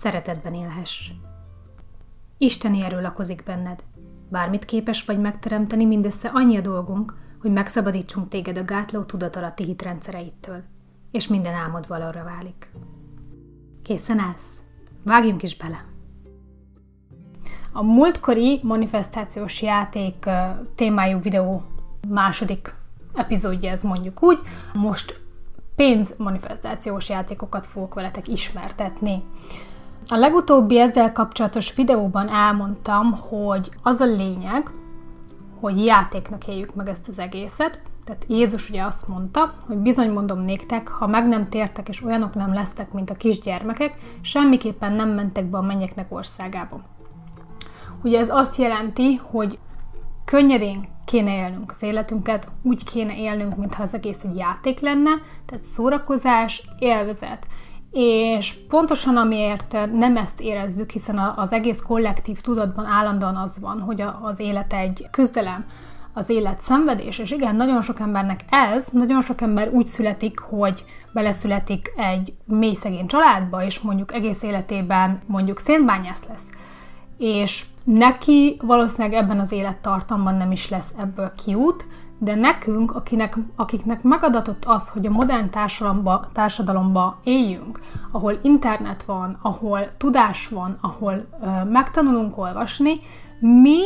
szeretetben élhess. Isteni erő lakozik benned. Bármit képes vagy megteremteni, mindössze annyi a dolgunk, hogy megszabadítsunk téged a gátló tudatalatti hitrendszereittől, és minden álmod valóra válik. Készen állsz? Vágjunk is bele! A múltkori manifestációs játék témájú videó második epizódja ez mondjuk úgy. Most pénzmanifestációs játékokat fogok veletek ismertetni. A legutóbbi ezzel kapcsolatos videóban elmondtam, hogy az a lényeg, hogy játéknak éljük meg ezt az egészet. Tehát Jézus ugye azt mondta, hogy bizony mondom néktek, ha meg nem tértek és olyanok nem lesztek, mint a kisgyermekek, semmiképpen nem mentek be a mennyeknek országába. Ugye ez azt jelenti, hogy könnyedén kéne élnünk az életünket, úgy kéne élnünk, mintha az egész egy játék lenne, tehát szórakozás, élvezet. És pontosan amiért nem ezt érezzük, hiszen az egész kollektív tudatban állandóan az van, hogy az élet egy küzdelem, az élet szenvedés, és igen, nagyon sok embernek ez, nagyon sok ember úgy születik, hogy beleszületik egy mély szegény családba, és mondjuk egész életében mondjuk szénbányász lesz. És neki valószínűleg ebben az élettartamban nem is lesz ebből kiút, de nekünk, akinek, akiknek megadatott az, hogy a modern társadalomba, társadalomba éljünk, ahol internet van, ahol tudás van, ahol ö, megtanulunk olvasni, mi,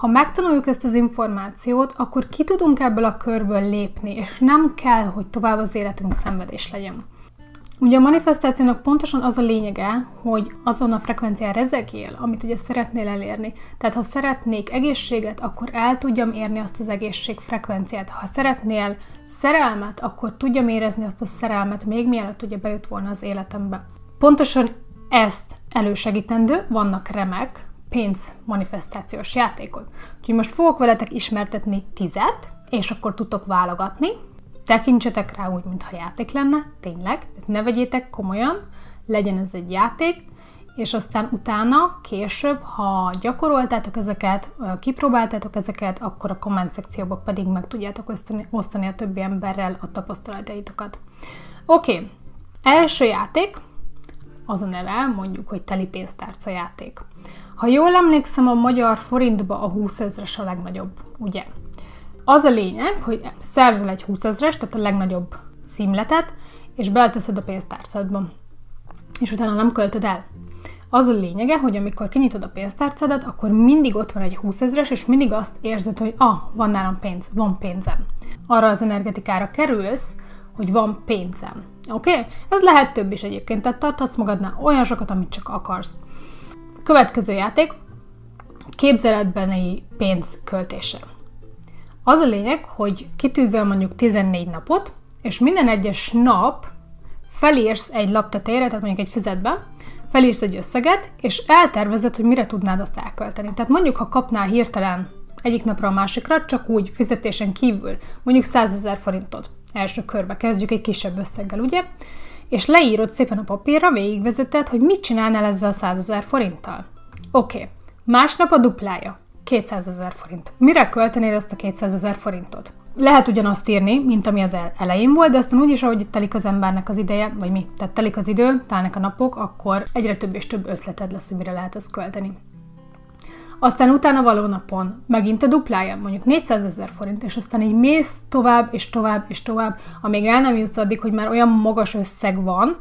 ha megtanuljuk ezt az információt, akkor ki tudunk ebből a körből lépni, és nem kell, hogy tovább az életünk szenvedés legyen. Ugye a manifestációnak pontosan az a lényege, hogy azon a frekvencián rezegjél, amit ugye szeretnél elérni. Tehát ha szeretnék egészséget, akkor el tudjam érni azt az egészség frekvenciát. Ha szeretnél szerelmet, akkor tudjam érezni azt a szerelmet, még mielőtt ugye bejött volna az életembe. Pontosan ezt elősegítendő, vannak remek pénz manifestációs játékok. Úgyhogy most fogok veletek ismertetni tizet, és akkor tudtok válogatni, tekintsetek rá úgy, mintha játék lenne, tényleg, tehát ne vegyétek komolyan, legyen ez egy játék, és aztán utána, később, ha gyakoroltátok ezeket, kipróbáltátok ezeket, akkor a komment szekcióban pedig meg tudjátok osztani, osztani a többi emberrel a tapasztalataitokat. Oké, okay. első játék, az a neve, mondjuk, hogy teli pénztárca játék. Ha jól emlékszem, a magyar forintba a 20 ezres a legnagyobb, ugye? Az a lényeg, hogy szerzel egy 20 ezres, tehát a legnagyobb szimletet, és beleteszed a pénztárcádba. És utána nem költöd el. Az a lényege, hogy amikor kinyitod a pénztárcádat, akkor mindig ott van egy 20 ezres, és mindig azt érzed, hogy ah, van nálam pénz, van pénzem. Arra az energetikára kerülsz, hogy van pénzem. Oké? Okay? Ez lehet több is egyébként, tehát tarthatsz magadnál olyan sokat, amit csak akarsz. Következő játék, képzeletbeni pénz költése. Az a lényeg, hogy kitűzöl mondjuk 14 napot, és minden egyes nap felírsz egy lap tetejére, tehát mondjuk egy füzetbe, felírsz egy összeget, és eltervezed, hogy mire tudnád azt elkölteni. Tehát mondjuk, ha kapnál hirtelen egyik napra a másikra, csak úgy fizetésen kívül, mondjuk 100 ezer forintot. Első körbe kezdjük egy kisebb összeggel, ugye? És leírod szépen a papírra, végigvezeted, hogy mit csinálnál ezzel a 100 ezer forinttal. Oké, okay. másnap a duplája. 200 ezer forint. Mire költenéd azt a 200 ezer forintot? Lehet ugyanazt írni, mint ami az elején volt, de aztán úgyis, ahogy telik az embernek az ideje, vagy mi, tehát telik az idő, telnek a napok, akkor egyre több és több ötleted lesz, hogy mire lehet azt költeni. Aztán utána való napon megint a duplája, mondjuk 400 ezer forint, és aztán így mész tovább, és tovább, és tovább, amíg el nem jutsz addig, hogy már olyan magas összeg van,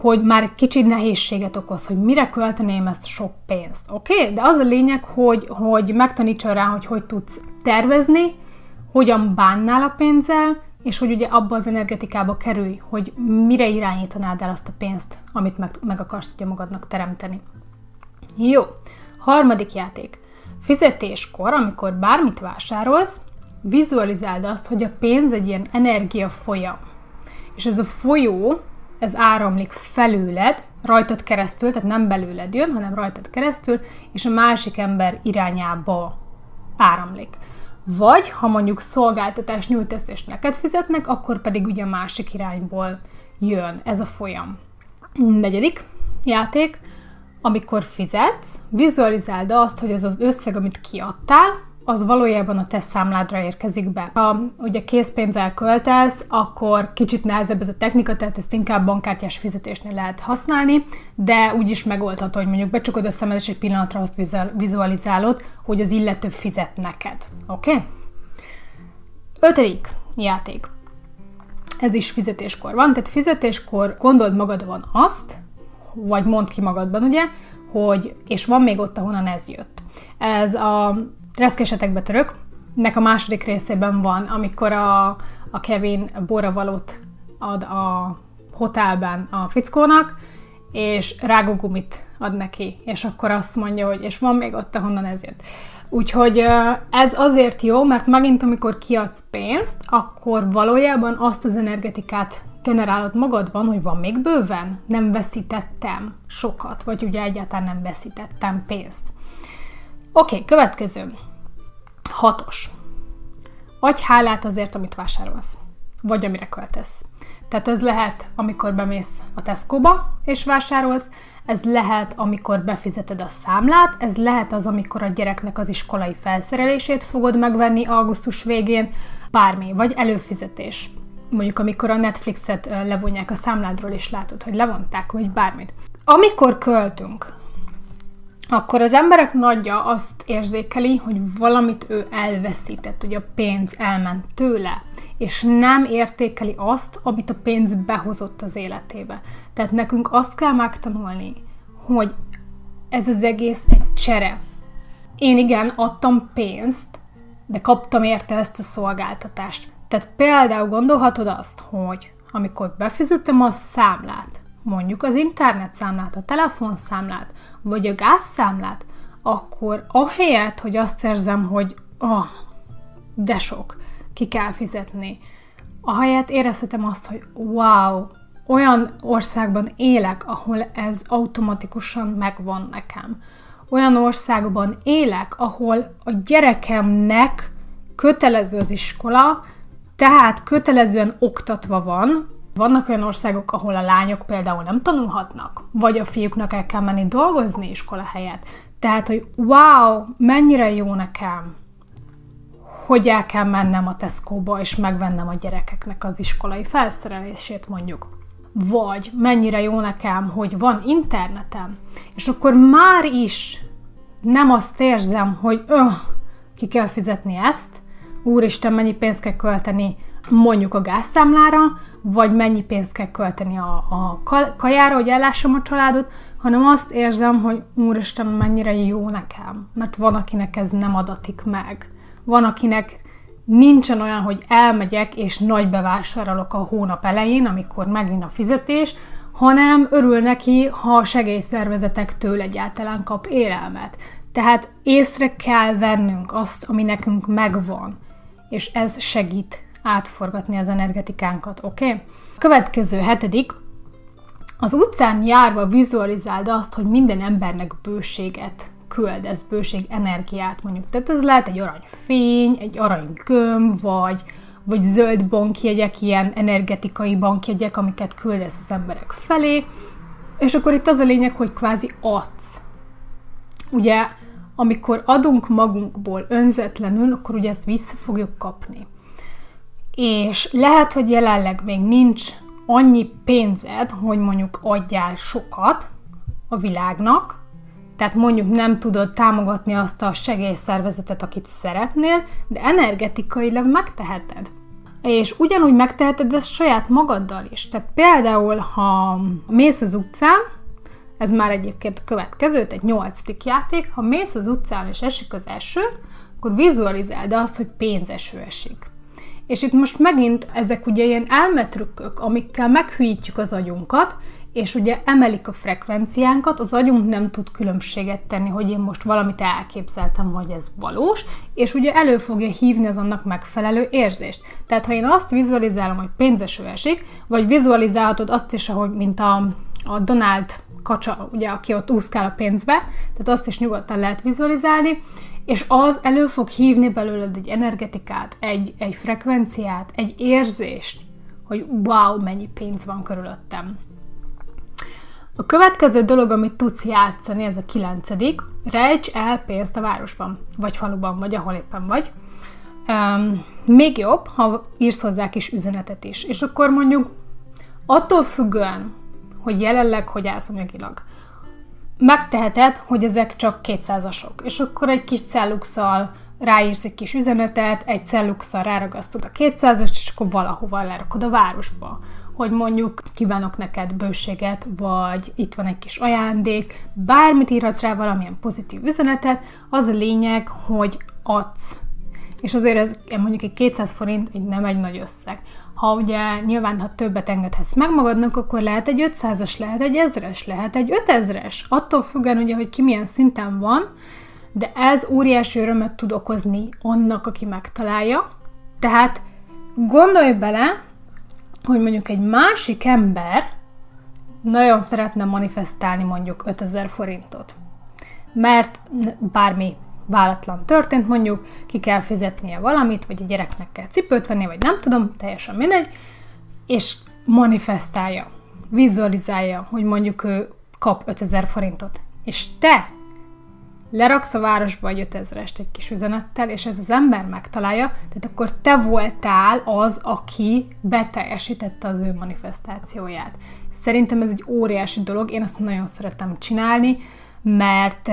hogy már kicsit nehézséget okoz, hogy mire költeném ezt sok pénzt, oké? Okay? De az a lényeg, hogy, hogy megtanítson rá, hogy hogy tudsz tervezni, hogyan bánnál a pénzzel, és hogy ugye abba az energetikába kerülj, hogy mire irányítanád el azt a pénzt, amit meg, meg akarsz ugye magadnak teremteni. Jó, harmadik játék. Fizetéskor, amikor bármit vásárolsz, vizualizáld azt, hogy a pénz egy ilyen energia folyam. És ez a folyó, ez áramlik felőled, rajtad keresztül, tehát nem belőled jön, hanem rajtad keresztül, és a másik ember irányába áramlik. Vagy, ha mondjuk szolgáltatás nyújtasz és neked fizetnek, akkor pedig ugye a másik irányból jön ez a folyam. Negyedik játék, amikor fizetsz, vizualizáld azt, hogy ez az összeg, amit kiadtál, az valójában a te számládra érkezik be. Ha ugye készpénzzel költesz, akkor kicsit nehezebb ez a technika, tehát ezt inkább bankkártyás fizetésnél lehet használni, de úgy is megoldható, hogy mondjuk becsukod a szemed, és egy pillanatra azt vizualizálod, hogy az illető fizet neked. Oké? Okay? Ötödik játék. Ez is fizetéskor van, tehát fizetéskor gondold magadban azt, vagy mondd ki magadban, ugye, hogy, és van még ott, ahonnan ez jött. Ez a reszkesetekbe török, nek a második részében van, amikor a, a Kevin boravalót ad a hotelben a fickónak, és rágógumit ad neki, és akkor azt mondja, hogy és van még ott, ahonnan ez jött. Úgyhogy ez azért jó, mert megint amikor kiadsz pénzt, akkor valójában azt az energetikát generálod magadban, hogy van még bőven, nem veszítettem sokat, vagy ugye egyáltalán nem veszítettem pénzt. Oké, okay, következő. Hatos. Adj hálát azért, amit vásárolsz, vagy amire költesz. Tehát ez lehet, amikor bemész a Tesco-ba és vásárolsz, ez lehet, amikor befizeted a számlát, ez lehet az, amikor a gyereknek az iskolai felszerelését fogod megvenni augusztus végén, bármi, vagy előfizetés. Mondjuk, amikor a Netflixet levonják a számládról, és látod, hogy levonták, vagy bármit. Amikor költünk, akkor az emberek nagyja azt érzékeli, hogy valamit ő elveszített, hogy a pénz elment tőle, és nem értékeli azt, amit a pénz behozott az életébe. Tehát nekünk azt kell megtanulni, hogy ez az egész egy csere. Én igen, adtam pénzt, de kaptam érte ezt a szolgáltatást. Tehát például gondolhatod azt, hogy amikor befizetem a számlát, mondjuk az internetszámlát, a telefonszámlát, vagy a gázszámlát, akkor ahelyett, hogy azt érzem, hogy ah, de sok, ki kell fizetni, ahelyett érezhetem azt, hogy wow, olyan országban élek, ahol ez automatikusan megvan nekem. Olyan országban élek, ahol a gyerekemnek kötelező az iskola, tehát kötelezően oktatva van, vannak olyan országok, ahol a lányok például nem tanulhatnak, vagy a fiúknak el kell menni dolgozni iskola helyett. Tehát, hogy wow, mennyire jó nekem, hogy el kell mennem a Tesco-ba, és megvennem a gyerekeknek az iskolai felszerelését mondjuk. Vagy mennyire jó nekem, hogy van internetem, és akkor már is nem azt érzem, hogy öh, ki kell fizetni ezt, úristen, mennyi pénzt kell költeni mondjuk a gázszámlára, vagy mennyi pénzt kell költeni a, a kajára, hogy ellássam a családot, hanem azt érzem, hogy úristen, mennyire jó nekem, mert van, akinek ez nem adatik meg. Van, akinek nincsen olyan, hogy elmegyek és nagy bevásárolok a hónap elején, amikor megint a fizetés, hanem örül neki, ha a segélyszervezetektől egyáltalán kap élelmet. Tehát észre kell vennünk azt, ami nekünk megvan, és ez segít átforgatni az energetikánkat, oké? Okay? Következő hetedik, az utcán járva vizualizáld azt, hogy minden embernek bőséget küldesz, bőség energiát mondjuk. Tehát ez lehet egy aranyfény, egy aranygömb, vagy, vagy zöld bankjegyek, ilyen energetikai bankjegyek, amiket küldesz az emberek felé. És akkor itt az a lényeg, hogy kvázi adsz. Ugye, amikor adunk magunkból önzetlenül, akkor ugye ezt vissza fogjuk kapni és lehet, hogy jelenleg még nincs annyi pénzed, hogy mondjuk adjál sokat a világnak, tehát mondjuk nem tudod támogatni azt a segélyszervezetet, akit szeretnél, de energetikailag megteheted. És ugyanúgy megteheted ezt saját magaddal is. Tehát például, ha mész az utcán, ez már egyébként a következő, egy nyolcadik játék, ha mész az utcán és esik az eső, akkor vizualizáld azt, hogy pénzeső esik. És itt most megint ezek ugye ilyen elmetrükkök, amikkel meghűítjük az agyunkat, és ugye emelik a frekvenciánkat, az agyunk nem tud különbséget tenni, hogy én most valamit elképzeltem, hogy ez valós, és ugye elő fogja hívni az annak megfelelő érzést. Tehát ha én azt vizualizálom, hogy pénzeső esik, vagy vizualizálhatod azt is, ahogy mint a, a Donald kacsa, ugye, aki ott úszkál a pénzbe, tehát azt is nyugodtan lehet vizualizálni, és az elő fog hívni belőled egy energetikát, egy, egy frekvenciát, egy érzést, hogy wow, mennyi pénz van körülöttem. A következő dolog, amit tudsz játszani, ez a kilencedik, rejts el pénzt a városban, vagy faluban, vagy ahol éppen vagy. Um, még jobb, ha írsz hozzá kis üzenetet is. És akkor mondjuk attól függően, hogy jelenleg hogy állsz anyagilag, megteheted, hogy ezek csak kétszázasok. És akkor egy kis celluxal ráírsz egy kis üzenetet, egy celluxal ráragasztod a 200 és akkor valahova lerakod a városba. Hogy mondjuk kívánok neked bőséget, vagy itt van egy kis ajándék, bármit írhatsz rá, valamilyen pozitív üzenetet, az a lényeg, hogy adsz. És azért ez mondjuk egy 200 forint egy nem egy nagy összeg. Ha ugye nyilván, ha többet engedhetsz meg magadnak, akkor lehet egy 500-as, lehet egy 1000-es, lehet egy 5000-es. Attól függően ugye, hogy ki milyen szinten van, de ez óriási örömet tud okozni annak, aki megtalálja. Tehát gondolj bele, hogy mondjuk egy másik ember nagyon szeretne manifestálni mondjuk 5000 forintot. Mert bármi váratlan történt, mondjuk ki kell fizetnie valamit, vagy a gyereknek kell cipőt venni, vagy nem tudom, teljesen mindegy, és manifestálja, vizualizálja, hogy mondjuk ő kap 5000 forintot. És te leraksz a városba egy 5000-est egy kis üzenettel, és ez az ember megtalálja, tehát akkor te voltál az, aki beteljesítette az ő manifestációját. Szerintem ez egy óriási dolog, én ezt nagyon szeretem csinálni, mert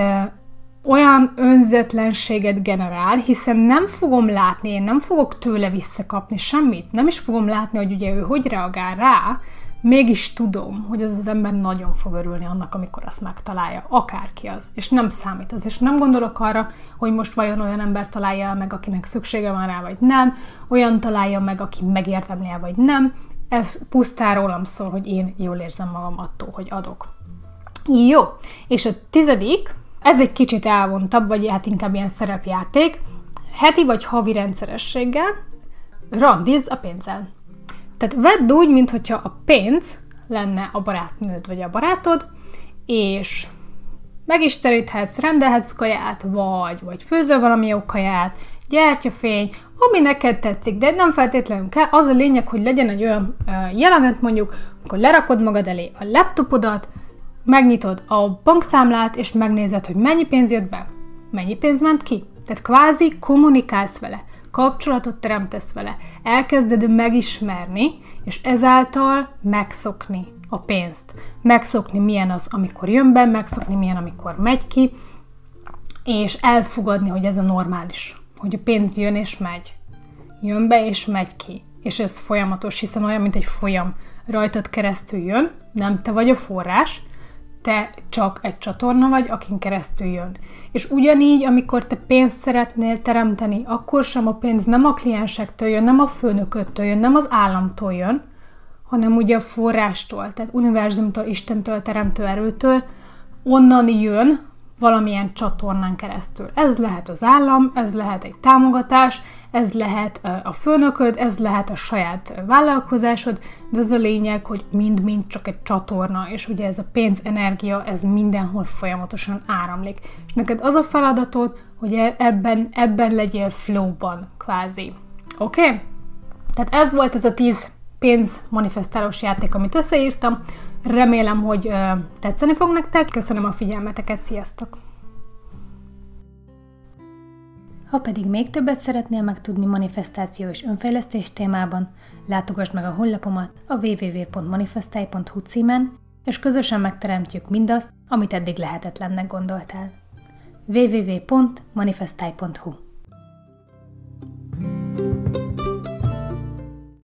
olyan önzetlenséget generál, hiszen nem fogom látni, én nem fogok tőle visszakapni semmit, nem is fogom látni, hogy ugye ő hogy reagál rá, mégis tudom, hogy az az ember nagyon fog örülni annak, amikor azt megtalálja, akárki az, és nem számít az, és nem gondolok arra, hogy most vajon olyan ember találja meg, akinek szüksége van rá, vagy nem, olyan találja meg, aki megérdemli vagy nem, ez pusztán rólam szól, hogy én jól érzem magam attól, hogy adok. Jó, és a tizedik, ez egy kicsit elvontabb, vagy hát inkább ilyen szerepjáték. Heti vagy havi rendszerességgel randiz a pénzzel. Tehát vedd úgy, mintha a pénz lenne a barátnőd vagy a barátod, és meg is teríthetsz, rendelhetsz kaját, vagy, vagy főzöl valami jó kaját, gyertyafény, ami neked tetszik, de nem feltétlenül kell. Az a lényeg, hogy legyen egy olyan jelenet mondjuk, amikor lerakod magad elé a laptopodat, megnyitod a bankszámlát, és megnézed, hogy mennyi pénz jött be, mennyi pénz ment ki. Tehát kvázi kommunikálsz vele, kapcsolatot teremtesz vele, elkezded megismerni, és ezáltal megszokni a pénzt. Megszokni milyen az, amikor jön be, megszokni milyen, amikor megy ki, és elfogadni, hogy ez a normális. Hogy a pénz jön és megy. Jön be és megy ki. És ez folyamatos, hiszen olyan, mint egy folyam. Rajtad keresztül jön, nem te vagy a forrás, te csak egy csatorna vagy, akin keresztül jön. És ugyanígy, amikor te pénzt szeretnél teremteni, akkor sem a pénz nem a kliensektől jön, nem a főnököttől jön, nem az államtól jön, hanem ugye a forrástól, tehát univerzumtól, Istentől, teremtő erőtől, onnan jön, valamilyen csatornán keresztül. Ez lehet az állam, ez lehet egy támogatás, ez lehet a főnököd, ez lehet a saját vállalkozásod, de az a lényeg, hogy mind-mind csak egy csatorna, és ugye ez a pénzenergia, ez mindenhol folyamatosan áramlik. És neked az a feladatod, hogy e- ebben, ebben legyél flowban, kvázi. Oké? Okay? Tehát ez volt ez a tíz pénz manifestálós játék, amit összeírtam. Remélem, hogy tetszeni fog nektek. Köszönöm a figyelmeteket, sziasztok! Ha pedig még többet szeretnél megtudni manifestáció és önfejlesztés témában, látogass meg a honlapomat a www.manifestai.hu címen, és közösen megteremtjük mindazt, amit eddig lehetetlennek gondoltál. www.manifestai.hu